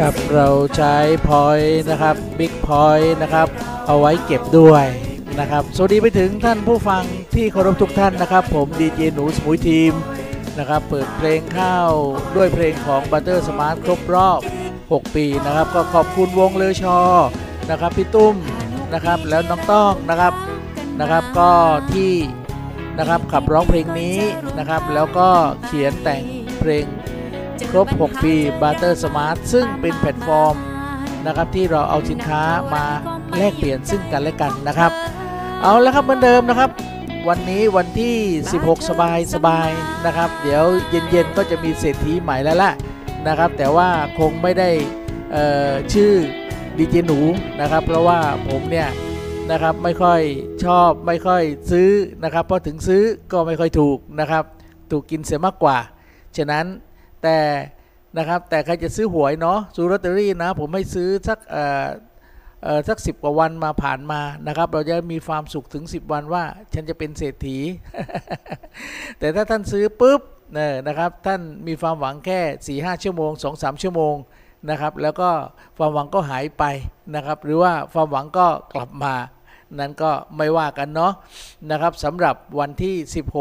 ครับเราใช้พอยต์นะครับบิ๊กพอยต์นะครับ เอาไว้เก็บด้วยนะครับ สวัสดีไปถึงท่านผู้ฟังที่เคารพทุกท่านนะครับ ผมดีเจหนูสมุยทีมนะครับ เปิดเพลงข้าวด้วยเพลงของ Butter Smart ครบรอบ 6 ปีนะครับ ก็ขอบคุณวงเลอชอนะครับพี่ตุ้มนะครับแล้วน้องต้องนะครับนะครับก็ที่นะครับขับร้องเพลงนี้นะครับ แล้วก็เขียนแต่งเพลง ครบ 6 ปี Butter Smart ซึ่งเป็นแพลตฟอร์มนะครับที่เราเอาสินค้ามาแลกเปลี่ยนซึ่งกันและกันนะครับ เอาแล้วครับเหมือนเดิมนะครับ วันนี้วันที่ 16 สบายสบายนะครับ เดี๋ยวเย็นๆก็จะมีเศรษฐีใหม่แล้วล่ะนะครับ แต่ว่าคงไม่ได้ชื่อดีเจหนูนะครับ เพราะว่าผมเนี่ยนะครับไม่ค่อยชอบไม่ค่อยซื้อนะครับเพราะถึงซื้อก็ไม่ค่อยถูกนะครับ ถูกกินเสียมากกว่า ฉะนั้น แต่นะครับแต่ใครจะซื้อหวยเนาะซื้อลอตเตอรี่นะผมให้ซื้อสักเอ่อเอ่อสักสิกว่าวันมาผ่านมานะครับ เราจะมีความสุขถึง 10 วันว่า ฉันจะเป็นเศรษฐี แต่ถ้าท่านซื้อปุ๊บเนี่ยนะครับท่านมีความหวังแค่4ีหชั่วโมง2-3สชั่วโมงนะครับแล้วก็ความหวังก็หายไปนะครับ หรือว่าความหวังก็กลับมา นั้นก็ไม่ว่ากันเนาะนะครับสำหรับวันที่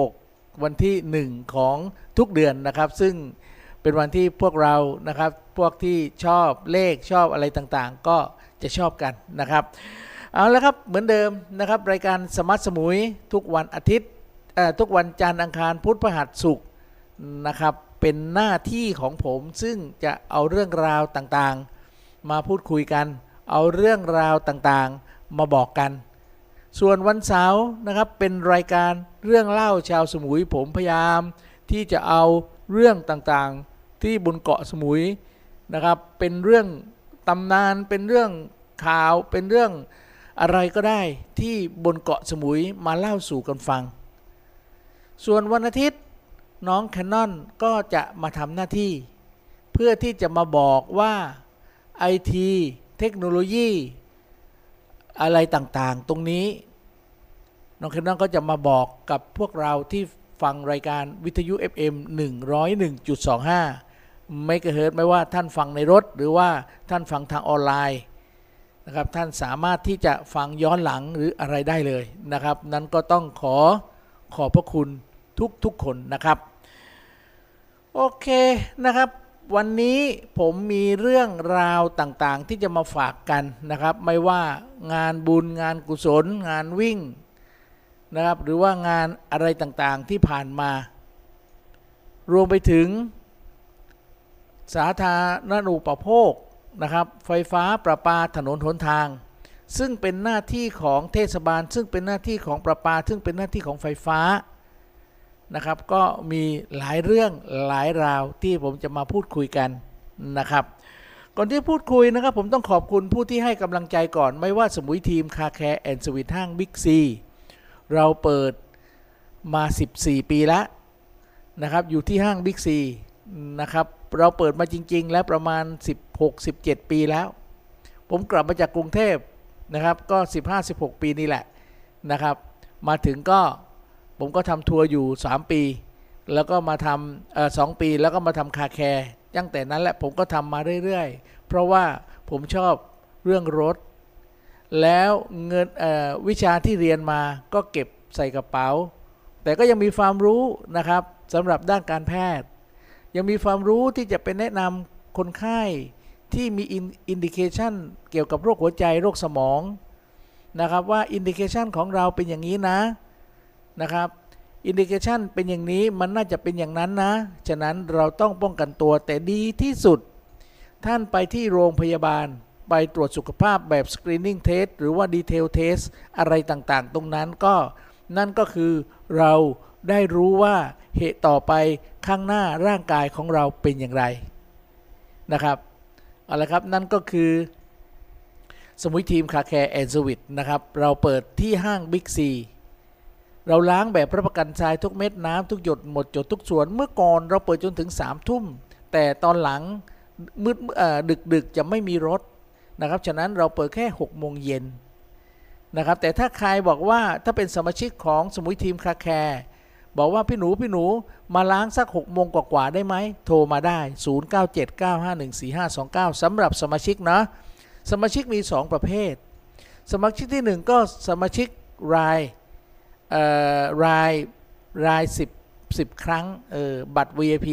16 วันที่ 1 ของทุกเดือนนะครับ ซึ่ง เป็นวันที่พวกเรานะครับ พวกที่ชอบเลขชอบอะไรต่างๆ ก็จะชอบกันนะครับ เอาละครับเหมือนเดิมนะครับ รายการสมัตสมุยทุกวันอาทิตย์ทุกวันจันทร์อังคารพุธพฤหัสศุกร์นะครับ เป็นหน้าที่ของผมซึ่งจะเอาเรื่องราวต่างๆ มาพูดคุยกัน เอาเรื่องราวต่างๆมาบอกกัน ส่วนวันเสาร์นะครับเป็นรายการเรื่องเล่าชาวสมุยผมพยายามที่จะเอา เรื่องต่างๆที่บนเกาะสมุยนะครับ เป็นเรื่องตำนานเป็นเรื่องข่าวเป็นเรื่องอะไรก็ได้ที่บนเกาะสมุยมาเล่าสู่กันฟัง ส่วนวันอาทิตย์น้องแคนนอนก็จะมาทำหน้าที่ เพื่อที่จะมาบอกว่าไอทีเทคโนโลยีอะไรต่างๆ ตรงนี้ น้องแคนนอนก็จะมาบอกกับพวกเราที่ ฟังรายการวิทยุ FM 101.25ไม่กระเฮิรตไม่ว่าท่านฟังในรถหรือว่าท่านฟังทางออนไลน์นะครับท่านสามารถที่จะฟังย้อนหลังหรืออะไรได้เลยนะครับ นั้นก็ต้องขอขอบพระคุณทุกๆคนนะครับ โอเคนะครับ วันนี้ผมมีเรื่องราวต่างๆที่จะมาฝากกันนะครับ ไม่ว่างานบุญงานกุศล งานวิ่ง นะครับ หรือว่างานอะไรต่างๆที่ผ่านมา รวมไปถึง สาธารณูปโภคนะครับ ไฟฟ้าประปาถนนหนทาง ซึ่งเป็นหน้าที่ของเทศบาล ซึ่งเป็นหน้าที่ของประปา ซึ่งเป็นหน้าที่ของไฟฟ้านะครับ ก็มีหลายเรื่องหลายราวที่ผมจะมาพูดคุยกันนะครับก่อนที่พูดคุยนะครับ ผมต้องขอบคุณผู้ที่ให้กำลังใจก่อน ไม่ว่าสมุยทีม Car Care and สวิทห้างบิ๊กซี เราเปิดมา 14 ปีแล้วนะครับ อยู่ที่ห้างบิ๊กซีนะครับ เราเปิดมาจริง ๆ แล้วประมาณ 16-17 ปีแล้ว ผมกลับมาจากกรุงเทพนะครับ ก็ 15-16 ปีนี่แหละนะครับ มาถึงก็ผมก็ทำทัวร์อยู่ 3 ปี แล้วก็มาทำเอ่อสองปี แล้วก็มาทำคาแคร์ตั้งแต่นั้นแหละผมก็ทำมาเรื่อยๆ เพราะว่าผมชอบเรื่องรถ แล้วเงินวิชาที่เรียนมาก็เก็บใส่กระเป๋า แต่ก็ยังมีความรู้นะครับสำหรับด้านการแพทย์ ยังมีความรู้ที่จะเป็นแนะนำคนไข้ที่มี indication เกี่ยวกับโรคหัวใจโรคสมองนะครับว่า indication ของเราเป็นอย่างนี้นะนะครับ indication เป็นอย่างนี้มันน่าจะเป็นอย่างนั้นนะ ฉะนั้นเราต้องป้องกันตัวแต่ดีที่สุด ท่านไปที่โรงพยาบาล ไปตรวจสุขภาพแบบ Screening Test หรือว่า Detail Test อะไรต่างๆ ตรงนั้นก็นั่นก็คือเราได้รู้ว่าเหตุต่อไปข้างหน้าร่างกายของเราเป็นอย่างไรนะครับเอาละครับนั่นก็คือสมุยทีมคาแคร์แอนด์สวิตนะครับเราเปิดที่ห้างบิ๊กซีเราล้างแบบรับประกันทรายทุกเม็ดน้ำทุกหยดหมดจดทุกส่วนเมื่อก่อนเราเปิดจนถึง3ามทุ่ม แต่ตอนหลังมืดดึกดึกๆจะไม่มีรถ นะครับฉะนั้นเราเปิดแค่6โมงเย็นนะครับแต่ถ้าใครบอกว่าถ้าเป็นสมาชิกของสมุยทีมคาแคร์บอกว่าพี่หนูพี่หนูมาล้างสัก6กโมงกว่าๆได้ไหมโทรมาได้ 0979514529สำหรับสมาชิกนะสมาชิกมี 2 ประเภท สมาชิกที่ 1 ก็สมาชิกรายรายราย10 10 ครั้งเออบัตร VIP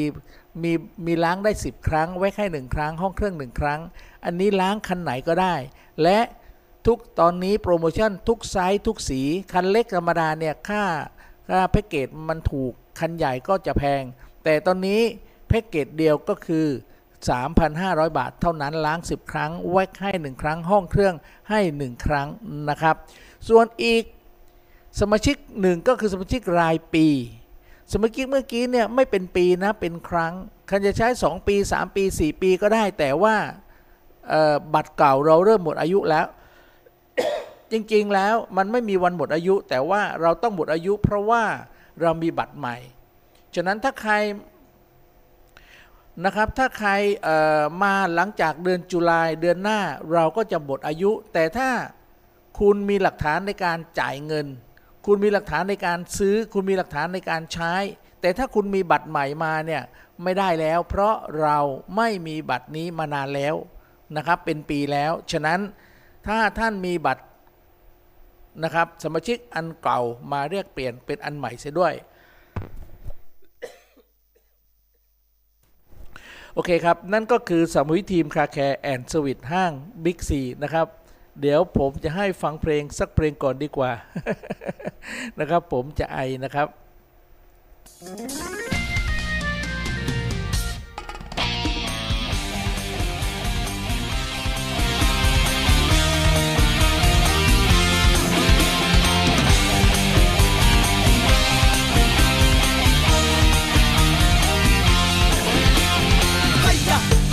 มีมีล้างได้ 10 ครั้ง ไว้แค่1ครั้ง ห้องเครื่อง1ครั้ง อันนี้ล้างคันไหนก็ได้ และทุกตอนนี้โปรโมชั่นทุกไซส์ทุกสี คันเล็กธรรมดาเนี่ยค่าค่าแพ็กเกจมันถูก คันใหญ่ก็จะแพง แต่ตอนนี้แพ็กเกจเดียวก็คือ 3,500 บาท เท่านั้นล้าง 10 ครั้ง ไว้ให้ 1 ครั้ง ห้องเครื่องให้ 1 ครั้งนะครับ ส่วนอีกสมาชิกหนึ่งก็คือสมาชิกรายปี สมาชิเมื่อกี้เนี่ยไม่เป็นปีนะเป็นครั้งคันจะใช้ 2 ปี 3 ปี 4 ปีก็ได้ แต่ว่าบัตรเก่าเราเริ่มหมดอายุแล้ว จริงๆแล้วมันไม่มีวันหมดอายุ แต่ว่าเราต้องหมดอายุ เพราะว่าเรามีบัตรใหม่ ฉะนั้นถ้าใครนะครับถ้าใครมาหลังจากเดือนจุลายเดือนหน้าเราก็จะหมดอายุ แต่ถ้าคุณมีหลักฐานในการจ่ายเงิน คุณมีหลักฐานในการซื้อ คุณมีหลักฐานในการใช้ แต่ถ้าคุณมีบัตรใหม่มาเนี่ยไม่ได้แล้ว เพราะเราไม่มีบัตรนี้มานานแล้วนะครับเป็นปีแล้ว ฉะนั้นถ้าท่านมีบัตรนะครับสมาชิกอันเก่ามาเรียกเปลี่ยนเป็นอันใหม่เสียด้วย โอเคครับ นั่นก็คือสมุยทีม Car Care and สวิตห้างบิ๊กซีนะครับ เดี๋ยวผมจะให้ฟังเพลงสักเพลงก่อนดีกว่า นะครับผมจะไอนะครับ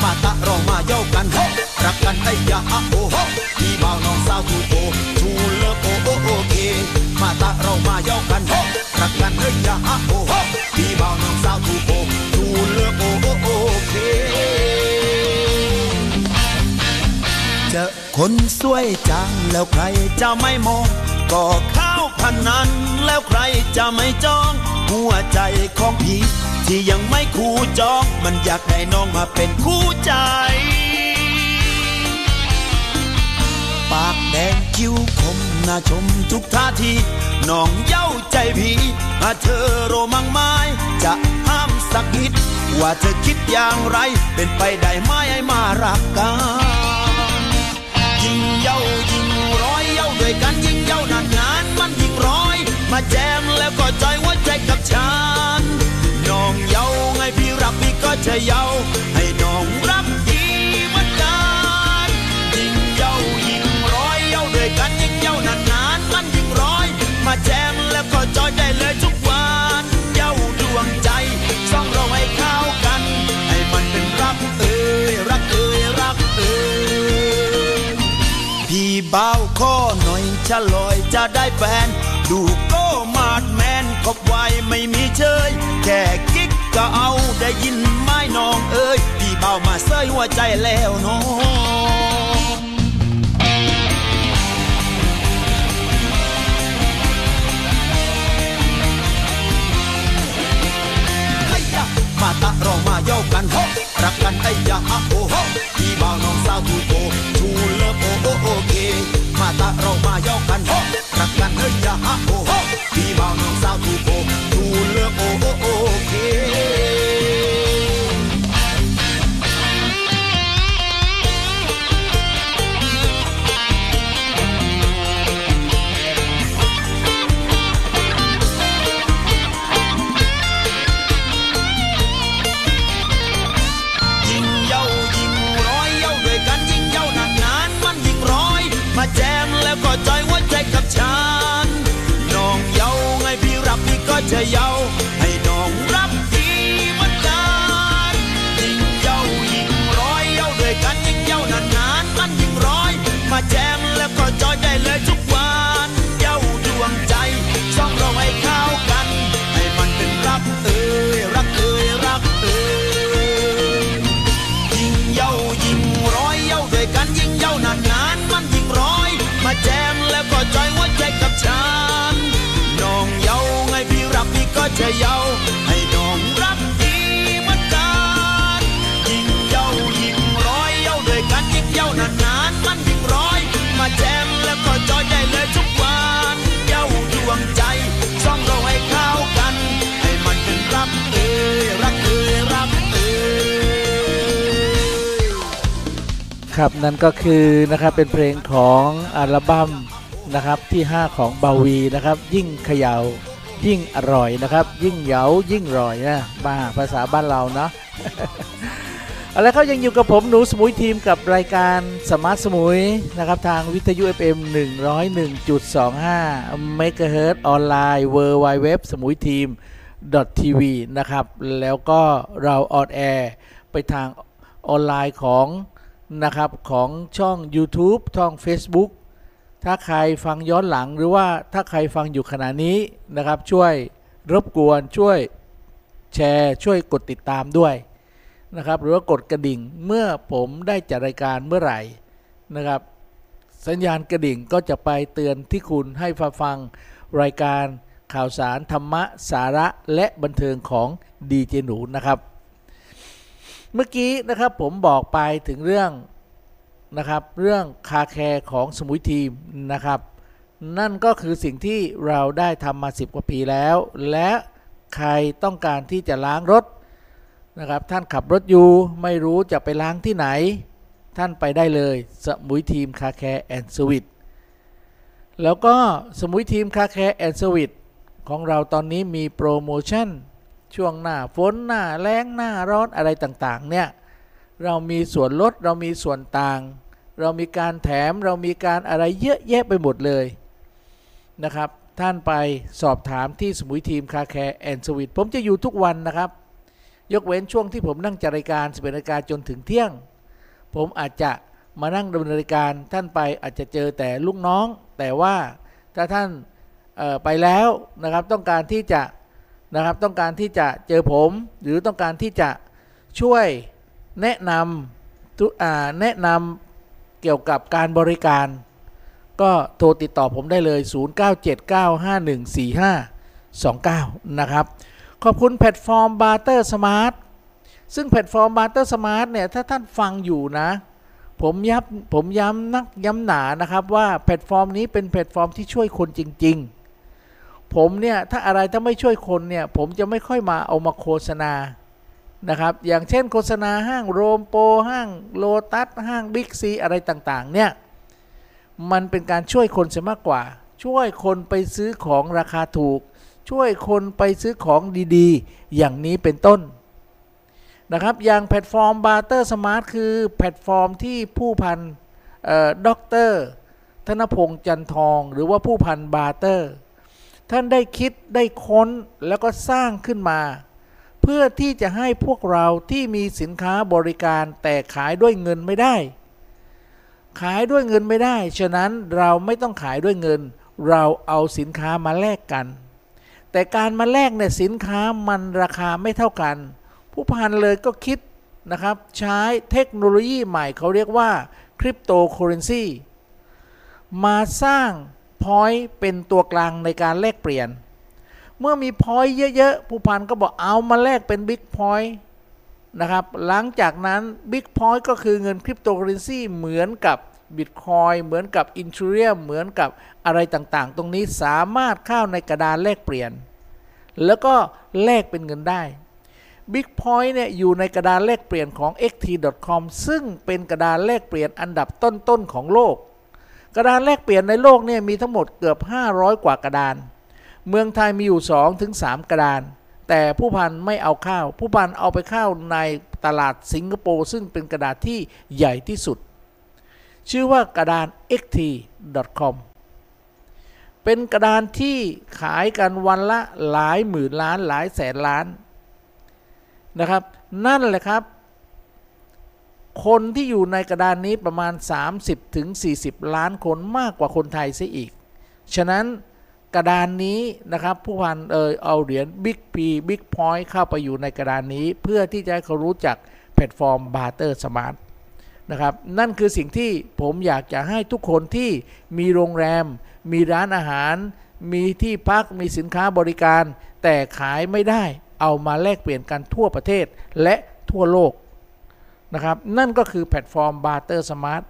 มาตะรองมาเย้ากัน รักกันไอ้ยาโอ้โห บ่าวน้องสาวทูโอทูเลิฟโอโอโอเคมาตะเรามาเย้ากันรักกันไอ้ยาโอโหพี่บ่าวน้องสาวทูโอทูเลิฟโอโอโอเคเจอคนสวยจังแล้วใครจะไม่มองก็เข้าพันนั้นแล้วใครจะไม่จอง หัวใจของพี่ที่ยังไม่คู่จอง มันอยากได้น้องมาเป็นคู่ใจ ปากแดงคิ้วคมน่าชมทุกท่าทีน้องเย้าใจพี่หาเธอโรมังไม้จะห้ามสักนิด ว่าเธอคิดอย่างไร เป็นไปได้ไหมให้มารักกันยิ่งเย้ายิ่งร้อยเย้าด้วยกันยิ่งเย้านานงานมันยิ่งร้อย มาแจมแล้วก็จอยหัวใจกับฉันน้องเย้าไงพี่รักพี่ก็จะเย้าให้น้องรัก มาแจมแล้วก็จอยได้เลยทุกวันเย้าดวงใจสองเราให้เข้ากัน ให้มันเป็นรักเอ้ยรักเอ้ยรักเอ้ยพี่เบาข้อหน่อยจะลอยจะได้แฟนดูก็มาดแมนคบไว้ไม่มีเชยแค่กิ๊กก็เอาได้ยินไม้น้องเอ้ยพี่เบามาเสยหัวใจแล้วน้อง Hey, yeah, เยาให้น้องรักดีเหมือนกันยิ่งเยายิ่งร้อยเยาด้วยกันยิ่งเยานานนมันยิ่งร้อย มาแจมแล้วก็จอยได้เลยทุกวันเยาดวงใจช่องเราให้เข้ากัน ให้มันเป็นรักเอ้ยรักเอ้ยรักเอ้ยครับนั่นก็คือนะครับเป็นเพลงของอัลบั้มนะครับที่ 5 ของบาวีนะครับ ยิ่งเขย่า ยิ่งอร่อยนะครับ ยิ่งเขย่ายิ่งอร่อยนะบ้าภาษาบ้านเราเนาะเอาละครับยังอยู่กับผมหนูสมุยทีมกับรายการ Smart สมุยนะครับทางวิทยุ FM 101.25 MHz ออนไลน์ w w w สมุยทีม .tv นะครับ แล้วก็เรา on air ไปทางออนไลน์ของนะครับของช่อง YouTube ช่อง Facebook ถ้าใครฟังย้อนหลังหรือว่าถ้าใครฟังอยู่ขณะนี้นะครับ ช่วยรบกวนช่วยแชร์ช่วยกดติดตามด้วยนะครับ หรือว่ากดกระดิ่งเมื่อผมได้จัดรายการเมื่อไหร่นะครับ สัญญาณกระดิ่งก็จะไปเตือนที่คุณให้ฟังรายการข่าวสารธรรมะสาระและบันเทิงของดีเจหนูนะครับ เมื่อกี้นะครับผมบอกไปถึงเรื่อง นะครับ เรื่อง Car Care ของสมุยทีมนะครับ นั่นก็คือสิ่งที่เราได้ทำมา 10 กว่าปีแล้ว และใครต้องการที่จะล้างรถนะครับ ท่านขับรถอยู่ไม่รู้จะไปล้างที่ไหน ท่านไปได้เลยสมุยทีม Car Care and สวิตแล้วก็สมุยทีม Car Care and สวิตของเราตอนนี้มีโปรโมชั่นช่วงหน้าฝนหน้าแล้งหน้าร้อนอะไรต่าง ๆ เนี่ย เรามีส่วนลดเรามีส่วนต่าง เรามีการแถมเรามีการอะไรเยอะแยะไปหมดเลยนะครับ ท่านไปสอบถามที่สมุยทีมคาแคร์แอนด์สวิตผมจะอยู่ทุกวันนะครับ ยกเว้นช่วงที่ผมนั่งจัดรายการ11นาฬิกาจนถึงเที่ยง ผมอาจจะมานั่งดำเนินรายการท่านไปอาจจะเจอแต่ลูกน้อง แต่ว่าถ้าท่านไปแล้วนะครับต้องการที่จะนะครับต้องการที่จะเจอผมหรือต้องการที่จะช่วยแนะนำแนะนำ เกี่ยวกับการบริการ ก็โทรติดต่อผมได้เลย 0979514529 นะครับ ขอบคุณแพลตฟอร์ม Barter Smart ซึ่งแพลตฟอร์ม Barter Smart เนี่ย ถ้าท่านฟังอยู่นะ ผมย้ำผมย้ำนักย้ำหนานะครับว่าแพลตฟอร์มนี้เป็นแพลตฟอร์มที่ช่วยคนจริง ๆ ผมเนี่ย ถ้าอะไรถ้าไม่ช่วยคนเนี่ย ผมจะไม่ค่อยมาเอามาโฆษณา นะครับ อย่างเช่นโฆษณาห้างโฮมโปรห้างโลตัสห้างบิ๊กซีอะไรต่างๆ เนี่ย มันเป็นการช่วยคนเสียมากกว่า ช่วยคนไปซื้อของราคาถูก ช่วยคนไปซื้อของดีๆ อย่างนี้เป็นต้นนะครับอย่างแพลตฟอร์ม Barter Smart คือแพลตฟอร์มที่ผู้พันด็อกเตอร์ธนพงษ์จันทอง หรือว่าผู้พัน Barter ท่านได้คิดได้ค้นแล้วก็สร้างขึ้นมา เพื่อที่จะให้พวกเราที่มีสินค้าบริการแต่ขายด้วยเงินไม่ได้ ขายด้วยเงินไม่ได้ ฉะนั้นเราไม่ต้องขายด้วยเงิน เราเอาสินค้ามาแลกกัน แต่การมาแลกเนี่ยสินค้ามันราคาไม่เท่ากัน ผู้พันเลยก็คิดนะครับใช้เทคโนโลยีใหม่เขาเรียกว่าคริปโตเคอเรนซีมาสร้าง point เป็นตัวกลางในการแลกเปลี่ยน เมื่อมี point เยอะๆผู้พันก็บอกเอามาแลกเป็น big point นะครับหลังจากนั้น big point ก็คือเงินคริปโตเคอเรนซีเหมือนกับบิตคอยเหมือนกับ Ethereum เหมือนกับอะไรต่างๆ ตรงนี้สามารถเข้าในกระดานแลกเปลี่ยน แล้วก็แลกเป็นเงินได้ Big Point เนี่ยอยู่ในกระดานแลกเปลี่ยนของ xt.com ซึ่งเป็นกระดานแลกเปลี่ยนอันดับต้นๆของโลก กระดานแลกเปลี่ยนในโลกเนี่ยมีทั้งหมดเกือบ 500 กว่ากระดาน เมืองไทยมีอยู่2ถึง3กระดาน แต่ผู้พันไม่เอาข้าว ผู้พันเอาไปข้าวในตลาดสิงคโปร์ซึ่งเป็นกระดาษที่ใหญ่ที่สุด ชื่อว่ากระดาน xt.com เป็นกระดานที่ขายกันวันละหลายหมื่นล้านหลายแสนล้านนะครับ นั่นแหละครับ คนที่อยู่ในกระดานนี้ประมาณ 30-40ถึงล้านคนมากกว่าคนไทยซะอีก ฉะนั้น กระดานนี้นะครับผู้พันเออเอาเหรียญ Big P Big Point เข้าไปอยู่ในกระดานนี้ เพื่อที่จะให้เขารู้จักแพลตฟอร์ม Barter Smart นะครับนั่นคือสิ่งที่ผมอยากจะให้ทุกคนที่มีโรงแรม มีร้านอาหาร มีที่พักมีสินค้าบริการ แต่ขายไม่ได้เอามาแลกเปลี่ยนกันทั่วประเทศและทั่วโลกนะครับนั่นก็คือแพลตฟอร์ม Barter Smart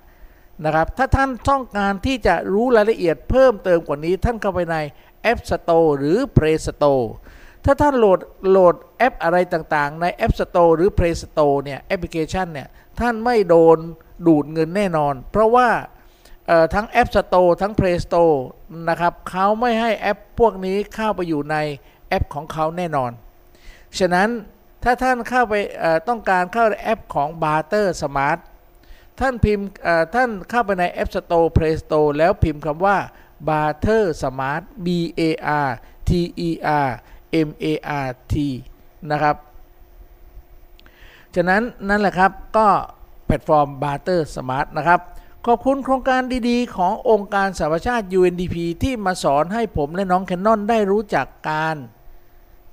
นะครับ ถ้าท่านต้องการที่จะรู้รายละเอียดเพิ่มเติมกว่านี้ท่านเข้าไปใน App Store หรือ Play Store ถ้าท่านโหลดโหลดแอปอะไรต่างๆ ใน App Store หรือ Play Store เนี่ยแอปพลิเคชันเนี่ยท่านไม่โดนดูดเงินแน่นอน เพราะว่าทั้ง App Store ทั้ง Play Store นะครับเขาไม่ให้แอปพวกนี้เข้าไปอยู่ในแอปของเขาแน่นอน ฉะนั้นถ้าท่านเข้าไปต้องการเข้าแอปของ Barter Smart ท่านพิมพ์ท่านเข้าไปใน App Store Play Store แล้วพิมพ์คำว่า Barter Smart B A R T E R M A R T นะครับ ฉะนั้นนั่นแหละครับก็แพลตฟอร์ม Barter Smart นะครับ ขอบคุณโครงการดีๆ ขององค์การสหประชาติ UNDP ที่มาสอนให้ผมและน้องแคนนอนได้รู้จักการ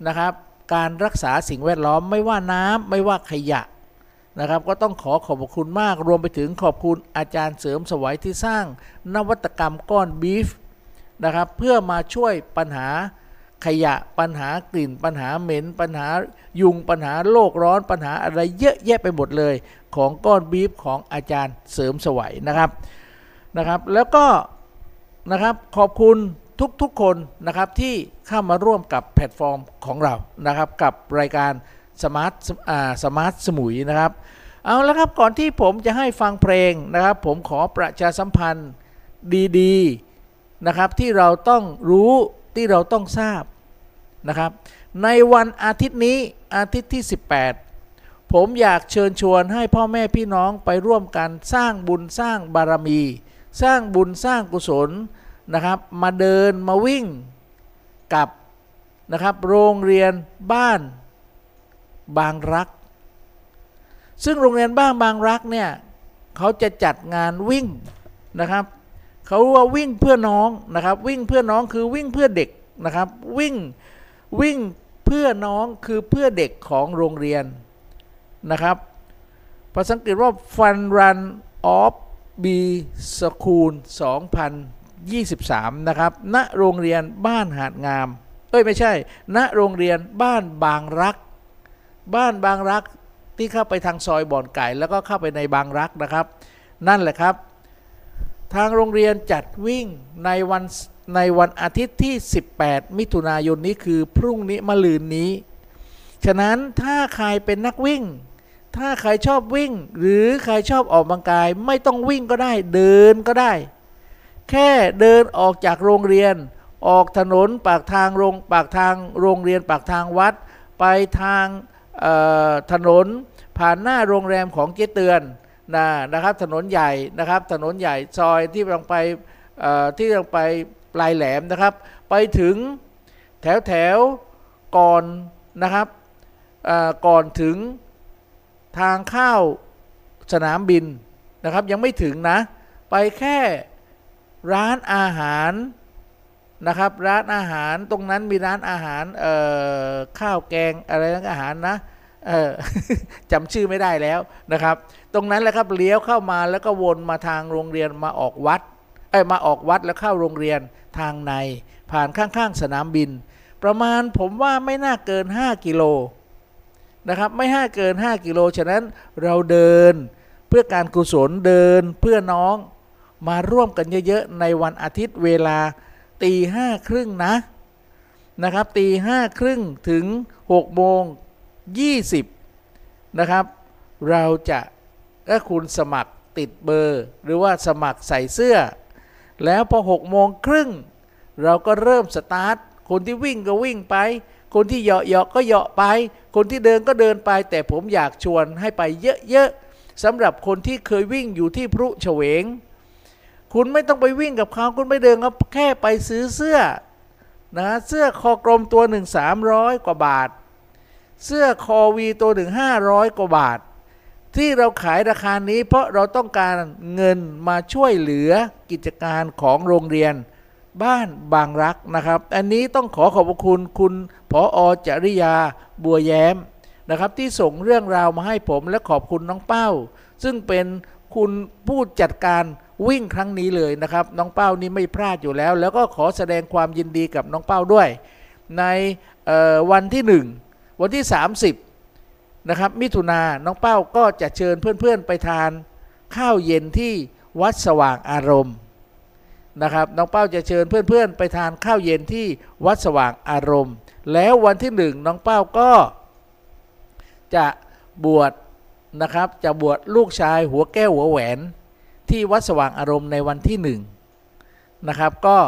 นะครับ การรักษาสิ่งแวดล้อมไม่ว่าน้ำไม่ว่าขยะ นะครับ ก็ต้องขอขอบคุณมาก รวมไปถึงขอบคุณอาจารย์เสริมสวัยที่สร้างนวัตกรรมก้อนบีฟนะครับ เพื่อมาช่วยปัญหาขยะปัญหากลิ่น ปัญหาเหม็น ปัญหายุงปัญหาโลกร้อนปัญหาอะไรเยอะแยะไปหมดเลย ของก้อนบีฟของอาจารย์เสริมสวัยนะครับนะครับ แล้วก็นะครับขอบคุณทุกๆคนนะครับที่เข้ามาร่วมกับแพลตฟอร์มของเรานะครับ กับรายการ Smart อ่า Smart สมุยนะครับ เอาละครับก่อนที่ผมจะให้ฟังเพลงนะครับ ผมขอประชาสัมพันธ์ดีๆนะครับ ที่เราต้องรู้ที่เราต้องทราบนะครับ ในวันอาทิตย์นี้อาทิตย์ที่ 18 ผมอยากเชิญชวนให้พ่อแม่พี่น้องไปร่วมกันสร้างบุญสร้างบารมี สร้างบุญสร้างกุศลนะครับ มาเดินมาวิ่งกับนะครับโรงเรียนบ้าน บางรัก ซึ่งโรงเรียนบ้านบางรักเนี่ยเขาจะจัดงานวิ่งนะครับเขาว่าวิ่งเพื่อน้องนะครับ วิ่งเพื่อน้องคือวิ่งเพื่อเด็กนะครับ วิ่งวิ่งเพื่อน้องคือเพื่อเด็กของโรงเรียนนะครับภาษาอังกฤษว่า Fun Run of B School 2023 นะครับ ณ โรงเรียนบ้านหาดงาม เอ้ย ไม่ใช่ ณ โรงเรียนบ้านบางรัก บ้านบางรักที่เข้าไปทางซอยบ่อนไก่ แล้วก็เข้าไปในบางรักนะครับ นั่นแหละครับ ทางโรงเรียนจัดวิ่งในวันในวันอาทิตย์ที่ 18 มิถุนายนนี้คือพรุ่งนี้มะลืนนี้ ฉะนั้นถ้าใครเป็นนักวิ่ง ถ้าใครชอบวิ่ง หรือใครชอบออกกำลังกาย ไม่ต้องวิ่งก็ได้เดินก็ได้ แค่เดินออกจากโรงเรียน ออกถนนปากทางโรงปากทางโรงเรียนปากทางวัด ไปทาง ถนนผ่านหน้าโรงแรมของเจ๊เตือนนะนะครับถนนใหญ่นะครับถนนใหญ่ซอยที่ลงไปที่ลงไปปลายแหลมนะครับ ไปถึงแถวแถวก่อนนะครับก่อนถึงทางเข้าสนามบินนะครับ ยังไม่ถึงนะ ไปแค่ร้านอาหารนะครับ ร้านอาหารตรงนั้นมีร้านอาหารข้าวแกงอะไรนะอาหารนะ เออจำชื่อไม่ได้แล้วนะครับ ตรงนั้นแหละครับเลี้ยวเข้ามาแล้วก็วนมาทางโรงเรียนมาออกวัดเอ้ยมาออกวัดแล้วเข้าโรงเรียนทางใน ผ่านข้างๆสนามบิน ประมาณผมว่าไม่น่าเกิน 5 กิโลนะครับไม่ห้าเกิน 5 กิโล ฉะนั้นเราเดินเพื่อการกุศลเดินเพื่อน้องมาร่วมกันเยอะๆ ในวันอาทิตย์เวลาตีห้าครึ่งนะนะครับตีห้าครึ่งถึง6โมง 20 นะครับ เราจะถ้าคุณสมัครติดเบอร์ หรือว่าสมัครใส่เสื้อ แล้วพอ6โมงครึ่งเราก็เริ่มสตาร์ทคนที่วิ่งก็วิ่งไป คนที่เหาะเหาะก็เหาะไป คนที่เดินก็เดินไป แต่ผมอยากชวนให้ไปเยอะๆสำหรับคนที่เคยวิ่งอยู่ที่พรุเฉวง คุณไม่ต้องไปวิ่งกับเขาคุณไม่เดินก็แค่ไปซื้อเสื้อนะเสื้อคอกลมตัวหนึ่งสามร้อยกว่าบาท เสื้อคอวีตัวหนึ่งห้าร้อยกว่าบาท ที่เราขายราคานี้ เพราะเราต้องการเงินมาช่วยเหลือกิจการของโรงเรียนบ้านบางรักนะครับ อันนี้ต้องขอขอบคุณคุณผออจริยาบัวแย้มนะครับ ที่ส่งเรื่องราวมาให้ผมและขอบคุณน้องเป้า ซึ่งเป็นคุณผู้จัดการวิ่งครั้งนี้เลยนะครับ น้องเป้านี่ไม่พลาดอยู่แล้ว แล้วก็ขอแสดงความยินดีกับน้องเป้าด้วย ในวันที่1 วันที่ 30นะครับมิถุนาน้องเป้าก็จะเชิญเพื่อนๆไปทานข้าวเย็นที่วัดสว่างอารมณ์นะครับน้องเป้าจะเชิญเพื่อนๆ ไปทานข้าวเย็นที่วัดสว่างอารมณ์ แล้ววันที่หนึ่งน้องเป้าก็จะบวชนะครับจะบวชลูกชายหัวแก้วหัวแหวน ที่วัดสว่างอารมณ์ในวันที่หนึ่งนะครับก็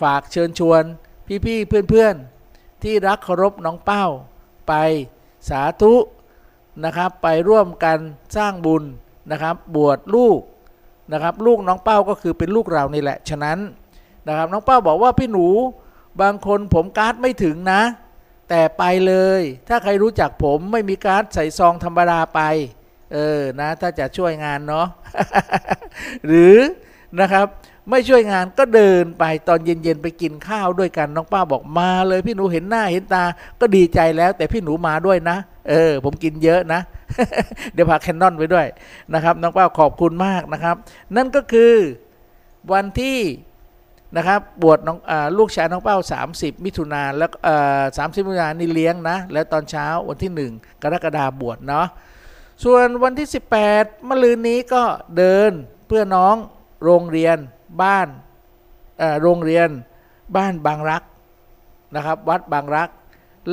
ฝากเชิญชวนพี่ๆเพื่อนๆ ที่รักเคารพน้องเป้า ไปสาธุนะครับไปร่วมกันสร้างบุญนะครับบวชลูกนะครับลูกน้องเป้าก็คือเป็นลูกเรานี่แหละฉะนั้นนะครับน้องเป้าบอกว่าพี่หนูบางคนผมการ์ดไม่ถึงนะ แต่ไปเลย ถ้าใครรู้จักผมไม่มีการ์ดใส่ซองธรรมดาไปเออนะถ้าจะช่วยงานเนาะหรือนะครับ ไม่ช่วยงานก็เดินไปตอนเย็นๆไปกินข้าวด้วยกันน้องป้าบอกมาเลยพี่หนูเห็นหน้าเห็นตาก็ดีใจแล้ว แต่พี่หนูมาด้วยนะ เออ ผมกินเยอะนะ เดี๋ยวพาแคนนอนไปด้วยนะครับ น้องป้าขอบคุณมากนะครับ นั่นก็คือวันที่นะครับบวชน้องอลูกชายน้องเป้า 30 มิถุนาแล้วสามสิบมิถุนานี่เลี้ยงนะ แล้วตอนเช้าวันที่ 1 กรกฎาบวชเนาะส่วนวันที่ 18มะรืนนี้ก็เดินเพื่อน้องโรงเรียน บ้านโรงเรียนบ้านบางรักนะครับ วัดบางรัก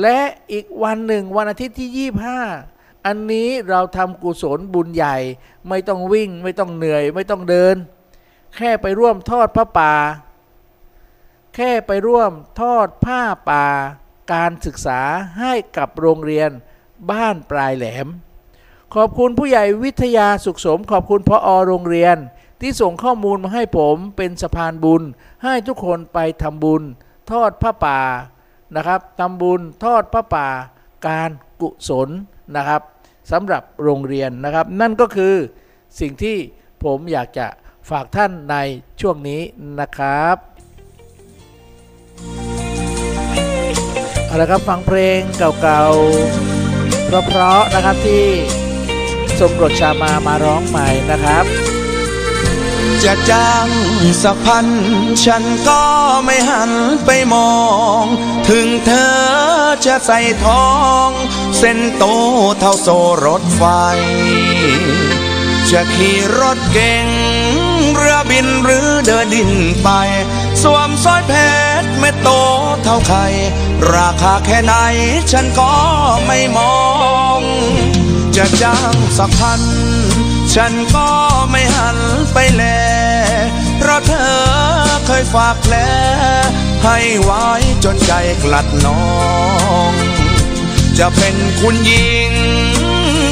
และอีกวันหนึ่งวันอาทิตย์ที่ 25 อันนี้เราทำกุศลบุญใหญ่ ไม่ต้องวิ่ง ไม่ต้องเหนื่อย ไม่ต้องเดิน แค่ไปร่วมทอดพระป่า แค่ไปร่วมทอดผ้าป่า การศึกษาให้กับโรงเรียนบ้านปลายแหลม ขอบคุณผู้ใหญ่วิทยาสุขสม ขอบคุณพออโรงเรียน ที่ส่งข้อมูลมาให้ผมเป็นสะพานบุญ ให้ทุกคนไปทำบุญ ทอดผ้าป่านะครับทำบุญทอดผ้าป่า การกุศลนะครับสำหรับโรงเรียนนะครับ นั่นก็คือสิ่งที่ผมอยากจะฝากท่านในช่วงนี้นะครับเอาละครับฟังเพลงเก่าๆเพราะๆนะครับที่สมรสชามามาร้องใหม่นะครับ จะจ้างสักพัน ฉันก็ไม่หันไปมอง ถึงเธอจะใส่ทอง เส้นโตเท่าโซรถไฟ จะขี่รถเก่ง เรือบินหรือเดินดินไป สวมสร้อยเพชรเม็ดโตเท่าไข่ราคาแค่ไหนฉันก็ไม่มอง จะจ้างสักพัน ฉันก็ไม่หันไปแล เธอเคยฝากแผลให้ไว้จนใจกลัดน้อง จะเป็นคุณหญิง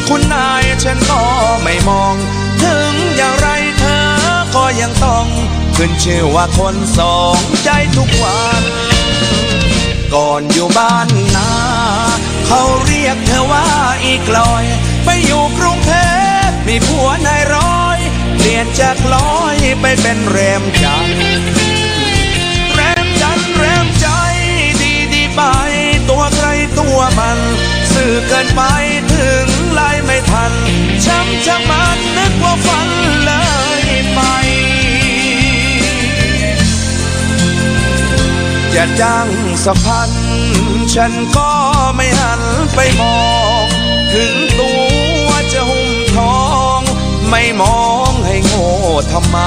คุณนายฉันก็ไม่มอง ถึงอย่างไรเธอก็ยังต้อง ขึ้นชื่อว่าคนสองใจทุกวัน ก่อนอยู่บ้านนาเขาเรียกเธอว่าอีกลอย ไปอยู่กรุงเทพมีผัวนายร้อียนจากลอยไปเป็นแรมจันทร์แรมจันทร์แรมใจดีดีไป ตัวใครตัวมัน สื่อเกินไปถึงไล่ไม่ทัน ช้ำชักมันนึกว่าฝันเลยไป จะจ้างสักพัน ฉันก็ไม่หันไปมอง ถึงตัวจะหุ้มทองไม่มอง ให้โง่ทำไม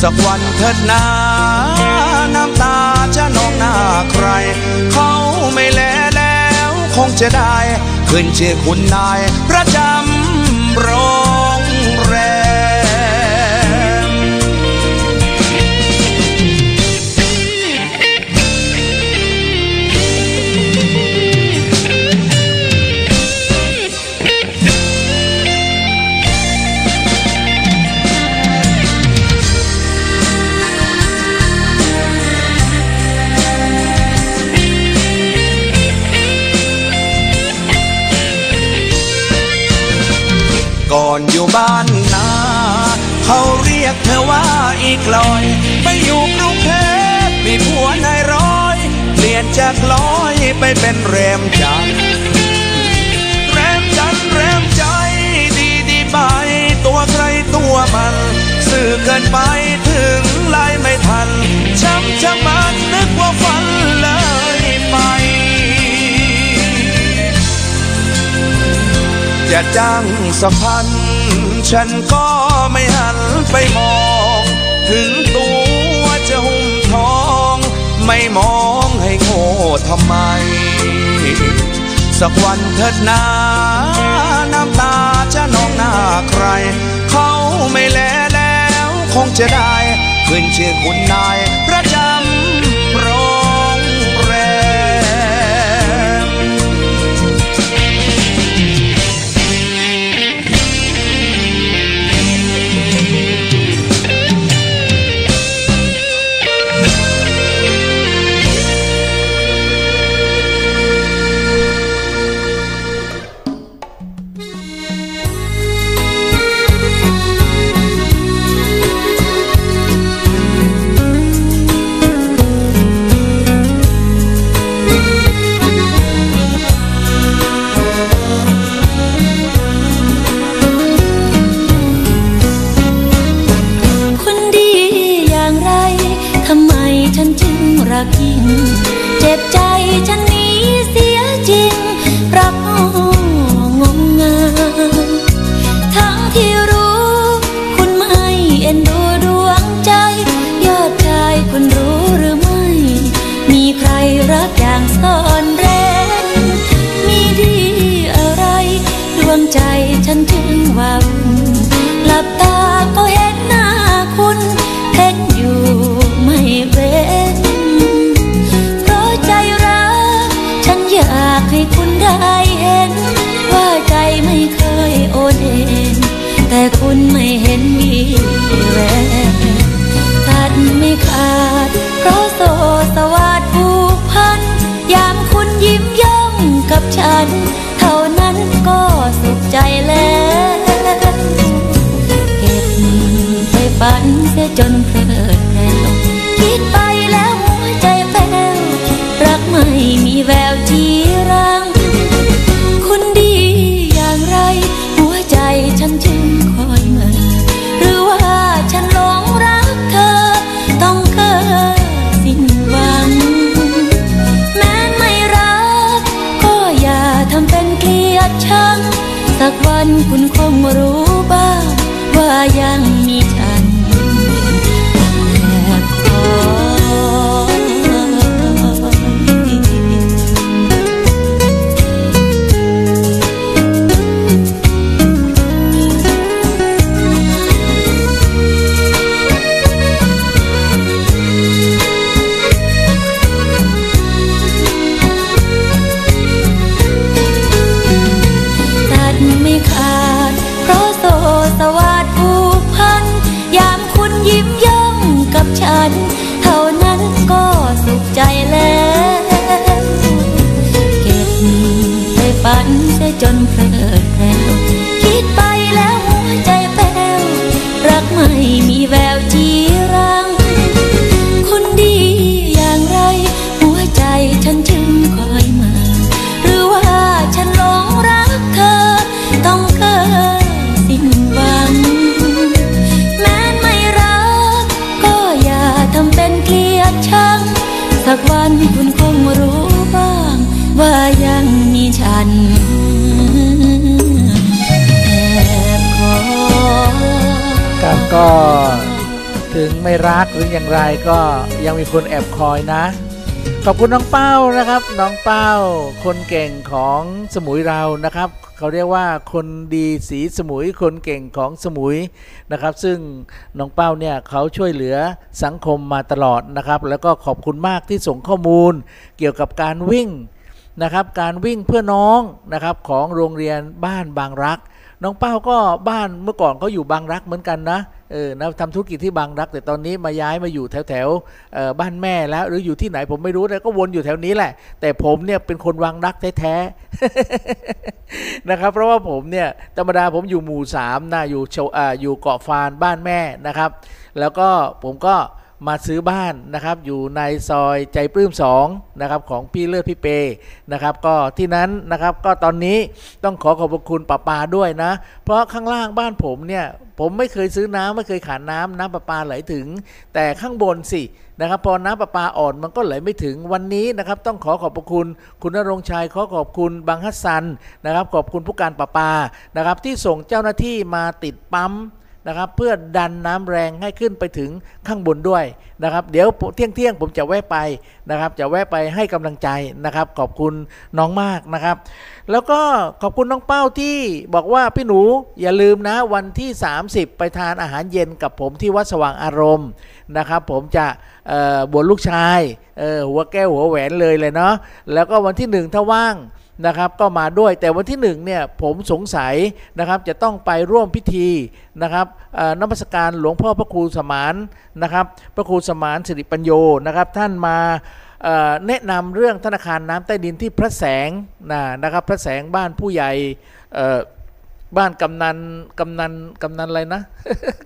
สักวันเถิดนาน้ำตาจะนองหน้าใคร เขาไม่แลแล้วคงจะได้ ขึ้นชื่อคุณนายประจำโรง เขาเรียกเธอว่าอีกลอย ไปอยู่กรุงเทพมีผัวนายร้อย เปลี่ยนจากลอยไปเป็นแรมจันทร์แรมจันทร์แรมใจดีดีไปตัวใครตัวมัน สื่อเกินไปถึงไล่ไม่ทันช้ำชักมันนึกว่าฝันเลยไปจะจ้างสักพันฉันก็ไม่หัน ไปมอง ถึงตัวจะหุ้มทอง ไม่มองให้โง่ทำไม สักวันเถิดนาน้ำตาจะนองหน้าใคร เขาไม่แลแล้วคงจะได้ ขึ้นชื่อคุณนาย เสียจนเพลิดเพลินคิดไปแล้วหัวใจแป้วรักไม่มีแววจีรัง คุณดีอย่างไร หัวใจฉันจึงคอยเหมือหรือว่าฉันหลงรักเธอ ต้องเกิดสิ้นหวัง แม้ไม่รัก ก็อย่าทำเป็นเกลียดชัง สักวันคุณคงรู้บ้างว่ายังมี ไรก็ยังมีคนแอบคอยนะ ขอบคุณน้องเป้านะครับ น้องเป้า คนเก่งของสมุยเรานะครับเขาเรียกว่าคนดีสีสมุยคนเก่งของสมุยนะครับ ซึ่งน้องเป้าเนี่ยเขาช่วยเหลือสังคมมาตลอดนะครับ แล้วก็ขอบคุณมากที่ส่งข้อมูล เกี่ยวกับการวิ่งนะครับ การวิ่งเพื่อน้องนะครับของโรงเรียนบ้านบางรัก น้องเป้าก็บ้านเมื่อก่อนเขาอยู่บางรักเหมือนกันนะเออนะทำธุรกิจที่บางรัก แต่ตอนนี้มาย้ายมาอยู่แถวแถวบ้านแม่แล้ว หรืออยู่ที่ไหนผมไม่รู้แต่ก็วนอยู่แถวนี้แหละ แต่ผมเนี่ยเป็นคนวางรักแท้ๆนะครับ เพราะว่าผมเนี่ยธรรมดาผมอยู่หมู่สามนะอยู่เชาอ่าอยู่เกาะฟานบ้านแม่นะครับ แล้วก็ผมก็ มาซื้อบ้านนะครับอยู่ในซอยใจปลื้ม2นะครับของพี่เลิศพี่เปนะครับก็ที่นั้นนะครับก็ตอนนี้ต้องขอขอบคุณป้าปาด้วยนะ เพราะข้างล่างบ้านผมเนี่ยผมไม่เคยซื้อน้ำไม่เคยขาดน้ำน้ำประปาไหลถึง แต่ข้างบนสินะครับพอน้ำประปาอ่อนมันก็ไหลไม่ถึงวันนี้นะครับต้องขอขอบคุณคุณนรงชัยขอขอบคุณบางฮัสซันนะครับขอบคุณผู้การประปานะครับที่ส่งเจ้าหน้าที่มาติดปั๊ม นะครับเพื่อดันน้ำแรงให้ขึ้นไปถึงข้างบนด้วยนะครับเดี๋ยวเที่ยงเที่ยงผมจะแวะไปนะครับจะแวะไปให้กำลังใจนะครับ ขอบคุณน้องมากนะครับ แล้วก็ขอบคุณน้องเป้าที่บอกว่าพี่หนูอย่าลืมนะวันที่ 30 ไปทานอาหารเย็นกับผมที่วัดสว่างอารมณ์นะครับ ผมจะบวชลูกชายหัวแก้วหัวแหวนเลยเลยเนาะแล้วก็วันที่หนึ่งถ้าว่าง นะครับก็มาด้วยแต่วันที่หนึ่งเนี่ยผมสงสัยนะครับจะต้องไปร่วมพิธีนะครับเอ่อนมัสการหลวงพ่อพระครูสมานนะครับพระครูสมานสิริปัญโยนะครับท่านมาแนะนำเรื่องธนาคารน้ำใต้ดินที่พระแสงนะนะครับพระแสงบ้านผู้ใหญ่ บ้านกำนันกำนันกำนันอะไรนะ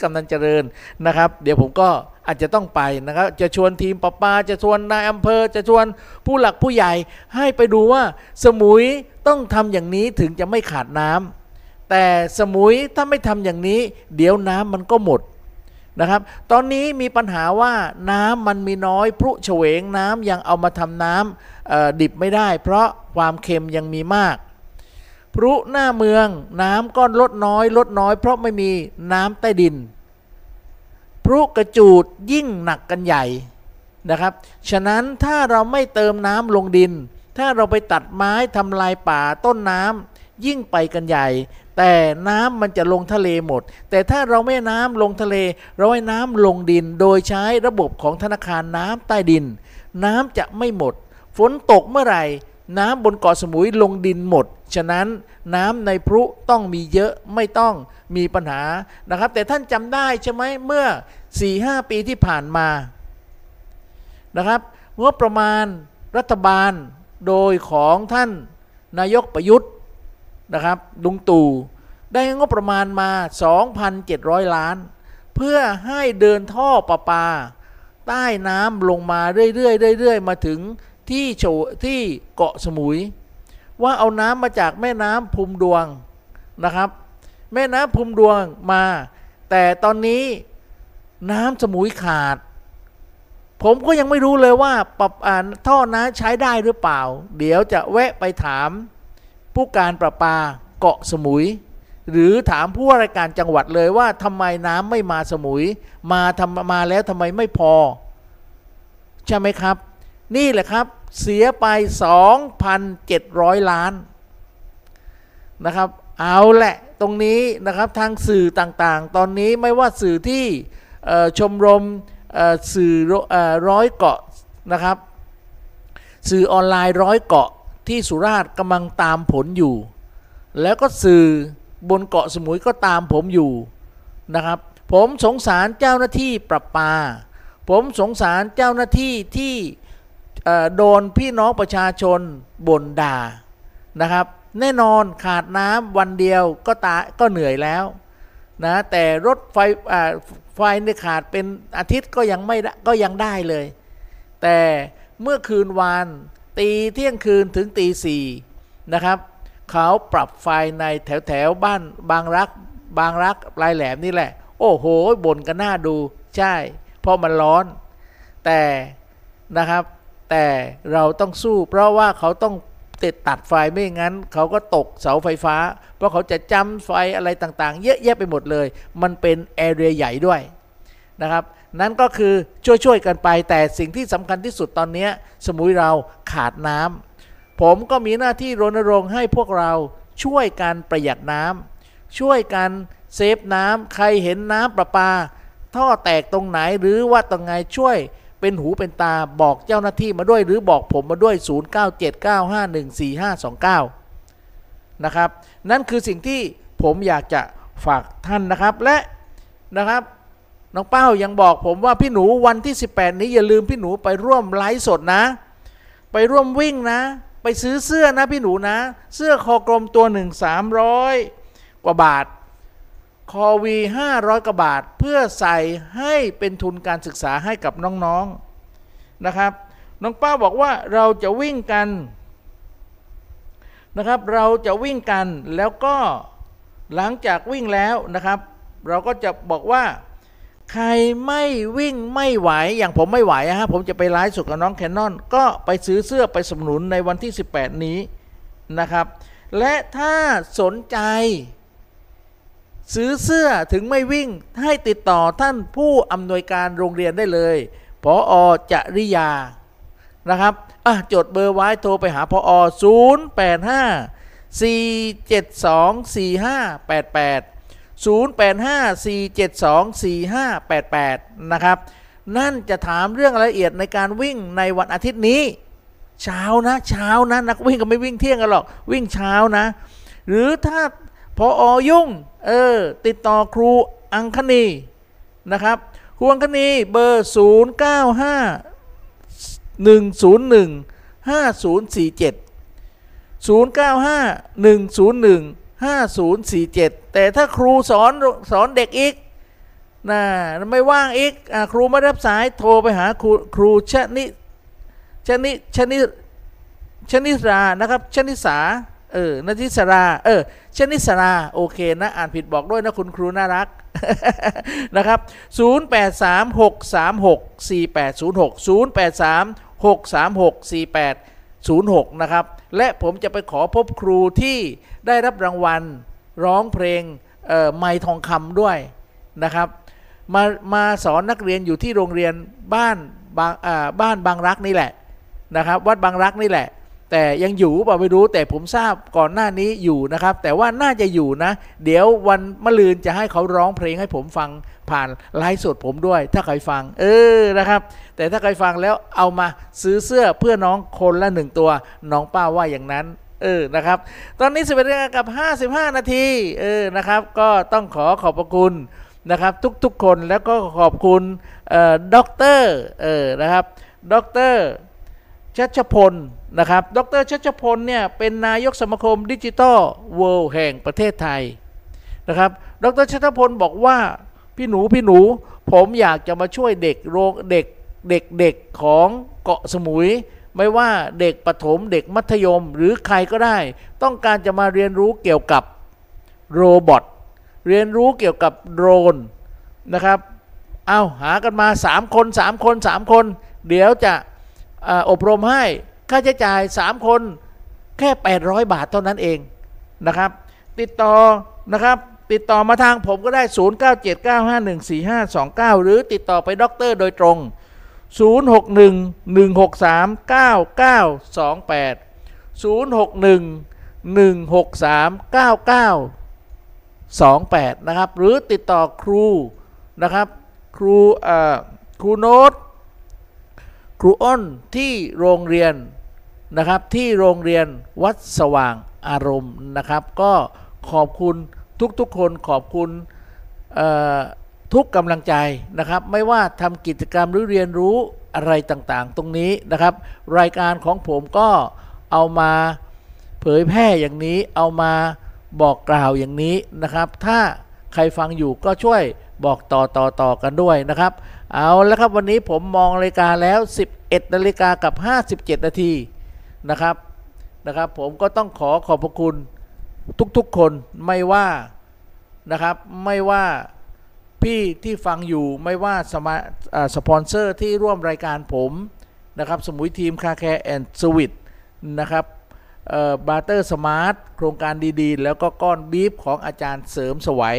กำนันเจริญนะครับ เดี๋ยวผมก็อาจจะต้องไปนะครับ จะชวนทีมประปา จะชวนนายอำเภอ จะชวนผู้หลักผู้ใหญ่ ให้ไปดูว่าสมุยต้องทำอย่างนี้ถึงจะไม่ขาดน้ำแต่สมุยถ้าไม่ทำอย่างนี้ เดี๋ยวน้ำมันก็หมดนะครับ ตอนนี้มีปัญหาว่าน้ำมันมีน้อยพรุเฉวงน้ำยังเอามาทำน้ำดิบไม่ได้ เพราะความเค็มยังมีมาก พรุหน้าเมืองน้ำก็ลดน้อยลดน้อย เพราะไม่มีน้ำใต้ดิน พรุกระจูดยิ่งหนักกันใหญ่นะครับ ฉะนั้นถ้าเราไม่เติมน้ำลงดิน ถ้าเราไปตัดไม้ทำลายป่าต้นน้ำยิ่งไปกันใหญ่ แต่น้ำมันจะลงทะเลหมด แต่ถ้าเราไม่น้ำลงทะเล เราให้น้ำลงดิน โดยใช้ระบบของธนาคารน้ำใต้ดิน น้ำจะไม่หมด ฝนตกเมื่อไหร่ น้ำบนเกาะสมุยลงดินหมด ฉะนั้นน้ำในพรุต้องมีเยอะไม่ต้องมีปัญหานะครับ แต่ท่านจำได้ใช่ไหมเมื่อ 4-5ปีที่ผ่านมานะครับงบประมาณรัฐบาลโดยของท่านนายกประยุทธ์นะครับลุงตู่ได้งบประมาณมา 2,700 ล้าน เพื่อให้เดินท่อประปา ใต้น้ำลงมาเรื่อยๆเรื่อยๆ มาถึงที่โฉที่เกาะสมุย ว่าเอาน้ำมาจากแม่น้ำภูมิดวงนะครับ แม่น้ำภูมิดวงมา แต่ตอนนี้น้ำสมุยขาด ผมก็ยังไม่รู้เลยว่าปรับอ่าท่อน้ำใช้ได้หรือเปล่า เดี๋ยวจะแวะไปถาม ผู้การประปาเกาะสมุย หรือถามผู้ว่าราชการจังหวัดเลยว่าทำไมน้ำไม่มาสมุย มาทำมาแล้วทำไมไม่พอ ใช่ไหมครับ นี่แหละครับ เสียไป 2,700 ล้านนะครับ เอาแหละตรงนี้นะครับทางสื่อต่างๆ ตอนนี้ไม่ว่าสื่อที่ชมรมสื่อร้อยเกาะนะครับ สื่อออนไลน์ร้อยเกาะที่สุราษฎร์กำลังตามผลอยู่ แล้วก็สื่อบนเกาะสมุยก็ตามผมอยู่นะครับ ผมสงสารเจ้าหน้าที่ประปา ผมสงสารเจ้าหน้าที่ที่ โดนพี่น้องประชาชนบ่นด่านะครับ แน่นอนขาดน้ำวันเดียวก็ตาก็เหนื่อยแล้วนะแต่รถไฟไฟเนี่ยขาดเป็นอาทิตย์ก็ยังไม่ก็ยังได้เลย แต่เมื่อคืนวานตีเที่ยงคืนถึงตีสี่นะครับเขาปรับไฟในแถวแถวบ้านบางรักบางรักปลายแหลมนี่แหละ โอ้โหบ่นกันหน้าดูใช่ เพราะมันร้อน แต่นะครับ แต่เราต้องสู้เพราะว่าเขาต้องติดตัดไฟไม่งั้น เขาก็ตกเสาไฟฟ้า เพราะเขาจะจำไฟอะไรต่างๆ เยอะแยะไปหมดเลย มันเป็นแอเรียใหญ่ด้วยนะครับ นั่นก็คือช่วยๆกันไป แต่สิ่งที่สำคัญที่สุดตอนนี้สมุยเราขาดน้ำผมก็มีหน้าที่รณรงค์ให้พวกเราช่วยกันประหยัดน้ำช่วยกันเซฟน้ำใครเห็นน้ำประปา ท่อแตกตรงไหนหรือว่าตรงไงช่วย เป็นหูเป็นตาบอกเจ้าหน้าที่มาด้วยหรือบอกผมมาด้วย 0979514529 นะครับ นั่นคือสิ่งที่ผมอยากจะฝากท่านนะครับและนะครับน้องเป้ายังบอกผมว่าพี่หนูวันที่ 18 นี้อย่าลืมพี่หนูไปร่วมไลฟ์สดนะ ไปร่วมวิ่งนะ ไปซื้อเสื้อนะพี่หนูนะ เสื้อคอกลมตัวหนึ่ง300 กว่าบาท คอวี500กว่าบาท เพื่อใส่ให้เป็นทุนการศึกษาให้กับน้อง ๆ นะครับ น้องป้าบอกว่าเราจะวิ่งกันนะครับ เราจะวิ่งกันแล้วก็หลังจากวิ่งแล้วนะครับ เราก็จะบอกว่า ใครไม่วิ่งไม่ไหวอย่างผมไม่ไหวอะฮะผมจะไปไลฟ์สดกับน้องแคนนอนก็ไปซื้อเสื้อไปสนับสนุนในวันที่ 18 นี้นะครับ และถ้าสนใจ ซื้อเสื้อถึงไม่วิ่งให้ติดต่อท่านผู้อำนวยการโรงเรียนได้เลยพออจริยานะครับอะจดเบอร์ไว้โทรไปหาพอ0 8 5 4 7 2 4 5 8 8 0 8 5 4 7 2 4 5 8 8 นะครับ นั่นจะถามเรื่องรายละเอียดในการวิ่งในวันอาทิตย์นี้ เช้านะ เช้านะ นักวิ่งก็ไม่วิ่งเที่ยงกันหรอก วิ่งเช้านะ หรือถ้า พออยุ่ง เออ ติดต่อครูอังคณีนะครับครูอังคณีเบอร์ 0 9 5 1 0 1 5 0 4 7 0 9 5 1 0 1 5 0 4 7 แต่ถ้าครูสอนสอนเด็กอีกนะไม่ว่างอีกอครูไม่รับสายโทรไปหาครูครูชนิชนิชนิชนิรานะครับชนิสา เออนาทิสรา เออชนิสรา โอเคนะ อ่านผิดบอกด้วยนะคุณครูน่ารัก นะครับ 0836364806 0836364806 นะครับ และผมจะไปขอพบครูที่ได้รับรางวัลร้องเพลงไม้ทองคำด้วยนะครับ มามาสอนนักเรียนอยู่ที่โรงเรียนบ้านบางบ้านบางรักนี่แหละนะครับ วัดบางรักนี่แหละ แต่ยังอยู่เปล่าไม่รู้แต่ผมทราบก่อนหน้านี้อยู่นะครับ แต่ว่าน่าจะอยู่นะ เดี๋ยววันมะรืนจะให้เขาร้องเพลงให้ผมฟังผ่านไลฟ์สดผมด้วย ถ้าใครฟัง เออนะครับ แต่ถ้าใครฟังแล้วเอามาซื้อเสื้อเพื่อน้องคนละหนึ่งตัว น้องป้าว่าอย่างนั้น เออนะครับ ตอนนี้สิบเอ็ดนาฬิกากับ55 นาทีเออนะครับ ก็ต้องขอขอบพระคุณนะครับ ทุกๆคนแล้วก็ขอบคุณด็อกเตอร์เออนะครับด็อกเตอร์ชัชพล นะครับ ดรชัชพลเนี่ยเป็นนายกสมาคมดิจิตอล World แห่งประเทศไทยนะครับ ดรชัชพลบอกว่าพี่หนูพี่หนู ผมอยากจะมาช่วยเด็กโรงเด็กเด็กเด็กของเกาะสมุย ไม่ว่าเด็กประถมเด็กมัธยมหรือใครก็ได้ ต้องการจะมาเรียนรู้เกี่ยวกับ robot เรียนรู้เกี่ยวกับโดรนนะครับเอาหากันมา 3 คน 3 คน 3 คน เดี๋ยวจะอบรมให้ ค่าใช้จ่าย 3 คนแค่ 800 บาทเท่านั้นเองนะครับ ติดต่อนะครับติดต่อมาทางผมก็ได้ 0979514529 หรือติดต่อไปดอกเตอร์โดยตรง 0611639928 0611639928 นะครับ หรือติดต่อครูนะครับ ครูครูโน้ตครูอ้นที่โรงเรียน นะครับที่โรงเรียนวัดสว่างอารมณ์นะครับ ก็ขอบคุณทุกๆคนขอบคุณทุกกำลังใจนะครับ ไม่ว่าทำกิจกรรมหรือเรียนรู้อะไรต่างๆ ตรงนี้นะครับ รายการของผมก็เอามาเผยแพร่อย่างนี้เอามาบอกกล่าวอย่างนี้นะครับ ถ้าใครฟังอยู่ก็ช่วยบอกต่อต่อต่อกันด้วยนะครับ เอาแล้วครับวันนี้ผมมองรายการแล้ว 11นาฬิกากับ 57 นาที นะครับนะครับ ผมก็ต้องขอขอบพระคุณทุกๆคนไม่ว่านะครับไม่ว่าพี่ที่ฟังอยู่ไม่ว่าสมาสปอนเซอร์ที่ร่วมรายการผมนะครับ สมุยทีมคาแคร์แอนด์สวิตนะครับบาร์เตอร์สมาร์ทโครงการดีๆ แล้วก็ก้อนบีฟของอาจารย์เสริมสวัย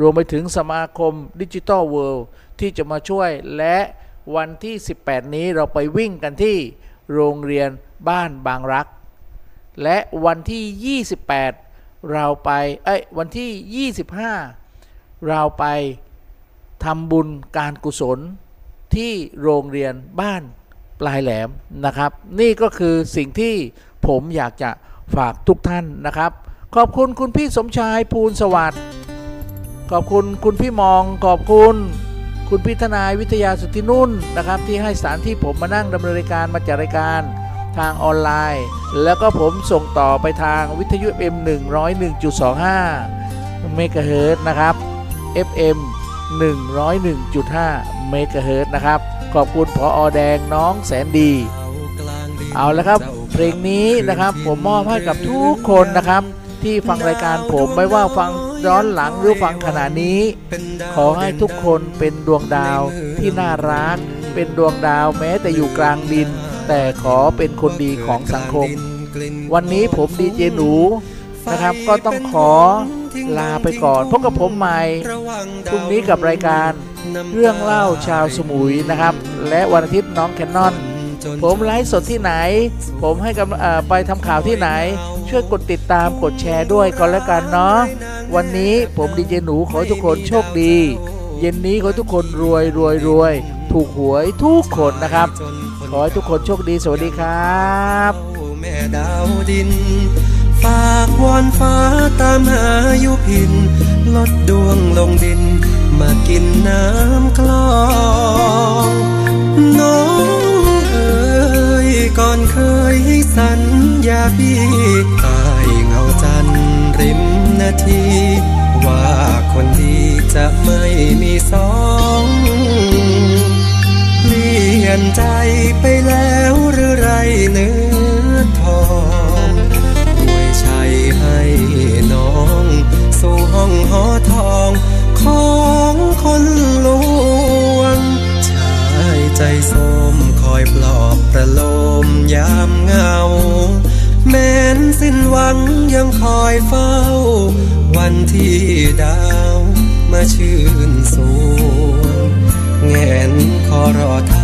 รวมไปถึงสมาคมดิจิทัลเวิลด์ที่จะมาช่วยและวันที่ 18 นี้เราไปวิ่งกันที่โรงเรียน บ้านบางรัก และวันที่ 28 เราไป เอ้ย วันที่ 25 เราไปทำบุญการกุศลที่โรงเรียนบ้านปลายแหลมนะครับ นี่ก็คือสิ่งที่ผมอยากจะฝากทุกท่านนะครับ ขอบคุณคุณพี่สมชายภูลสวัสดิ์ขอบคุณคุณพี่มองขอบคุณ คุณพิทนายวิทยาสุทธินุ่นนะครับ ที่ให้สถานที่ผมมานั่งดำเนินรายการมาจัดรายการ ทางออนไลน์ แล้วก็ผมส่งต่อไปทางวิทยุ FM 101.25เมกะเฮิรตนะครับ FM 101.5เมกะเฮิรตนะครับ ขอบคุณพออแดงน้องแสนดี เอาล้วครับ เพลงนี้นะครับผมมอบให้กับทุกคนนะครับ ที่ฟังรายการผมไม่ว่าฟังย้อนหลังหรือฟังขณะนี้ ขอให้ทุกคนเป็นดวงดาวที่น่ารักเป็นดวงดาวแม้แต่อยู่กลางดิน แต่ขอเป็นคนดีของสังคม วันนี้ผมดีเจหนูนะครับ ก็ต้องขอลาไปก่อน พบกับผมใหม่พรุ่งนี้กับรายการเรื่องเล่าชาวสมุยนะครับ และวันอาทิตย์น้องแคนนอนผมไลฟ์สดที่ไหน ผมให้กำเอ่อไปทำข่าวที่ไหน ช่วยกดติดตามกดแชร์ด้วยก็แล้วกันเนาะวันนี้ผมดีเจหนูขอทุกคนโชคดี เย็นนี้ขอทุกคนรวยรวยรวย ถูกหวยทุกคนนะครับ ขอให้ทุกคนโชคดีสวัสดีครับแม่ดาวดิน ฝากวอนฟ้าตามหาอยู่พิน ลดดวงลงดิน มากินน้ำคลองน้องเอ๋ยก่อนเคยให้สัญญาพี่ตายเงาจันทร์ริมนาที ว่าคนดีจะไม่มีสองเป ลี่ยนใจไปแล้วหรือไรเนื้อทองรวยชัยให้น้อง สู่ห้องหอทองของคนลวง ชายใจส้มคอยปลอบประโลมยามเงา แม้นสิ้นหวังยังคอยเฝ้า วันที่ดาวมาชื่นสวงแงนคอรอท่า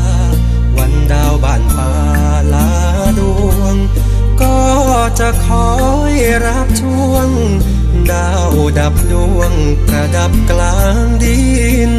จะคอยรับช่วง ดาวดับดวงประดับกลางดิน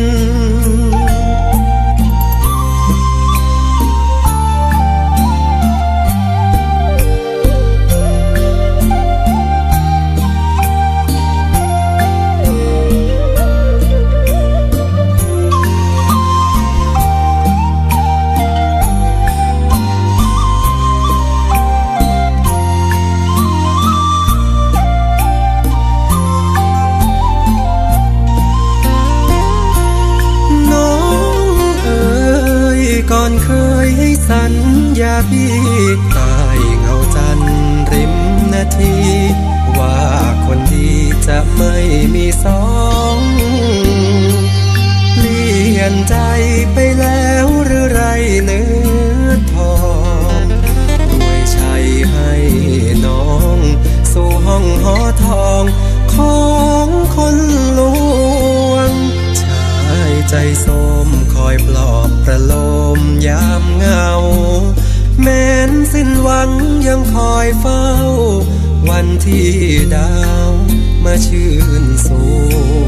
มาชื่นสู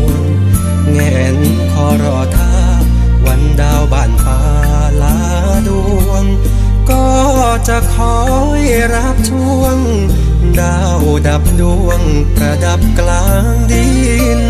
งแงนคอรอท่าวันดาวบ้านฟ้าลาดวง ก็จะคอยรับช่วง ดาวดับดวงประดับกลางดิน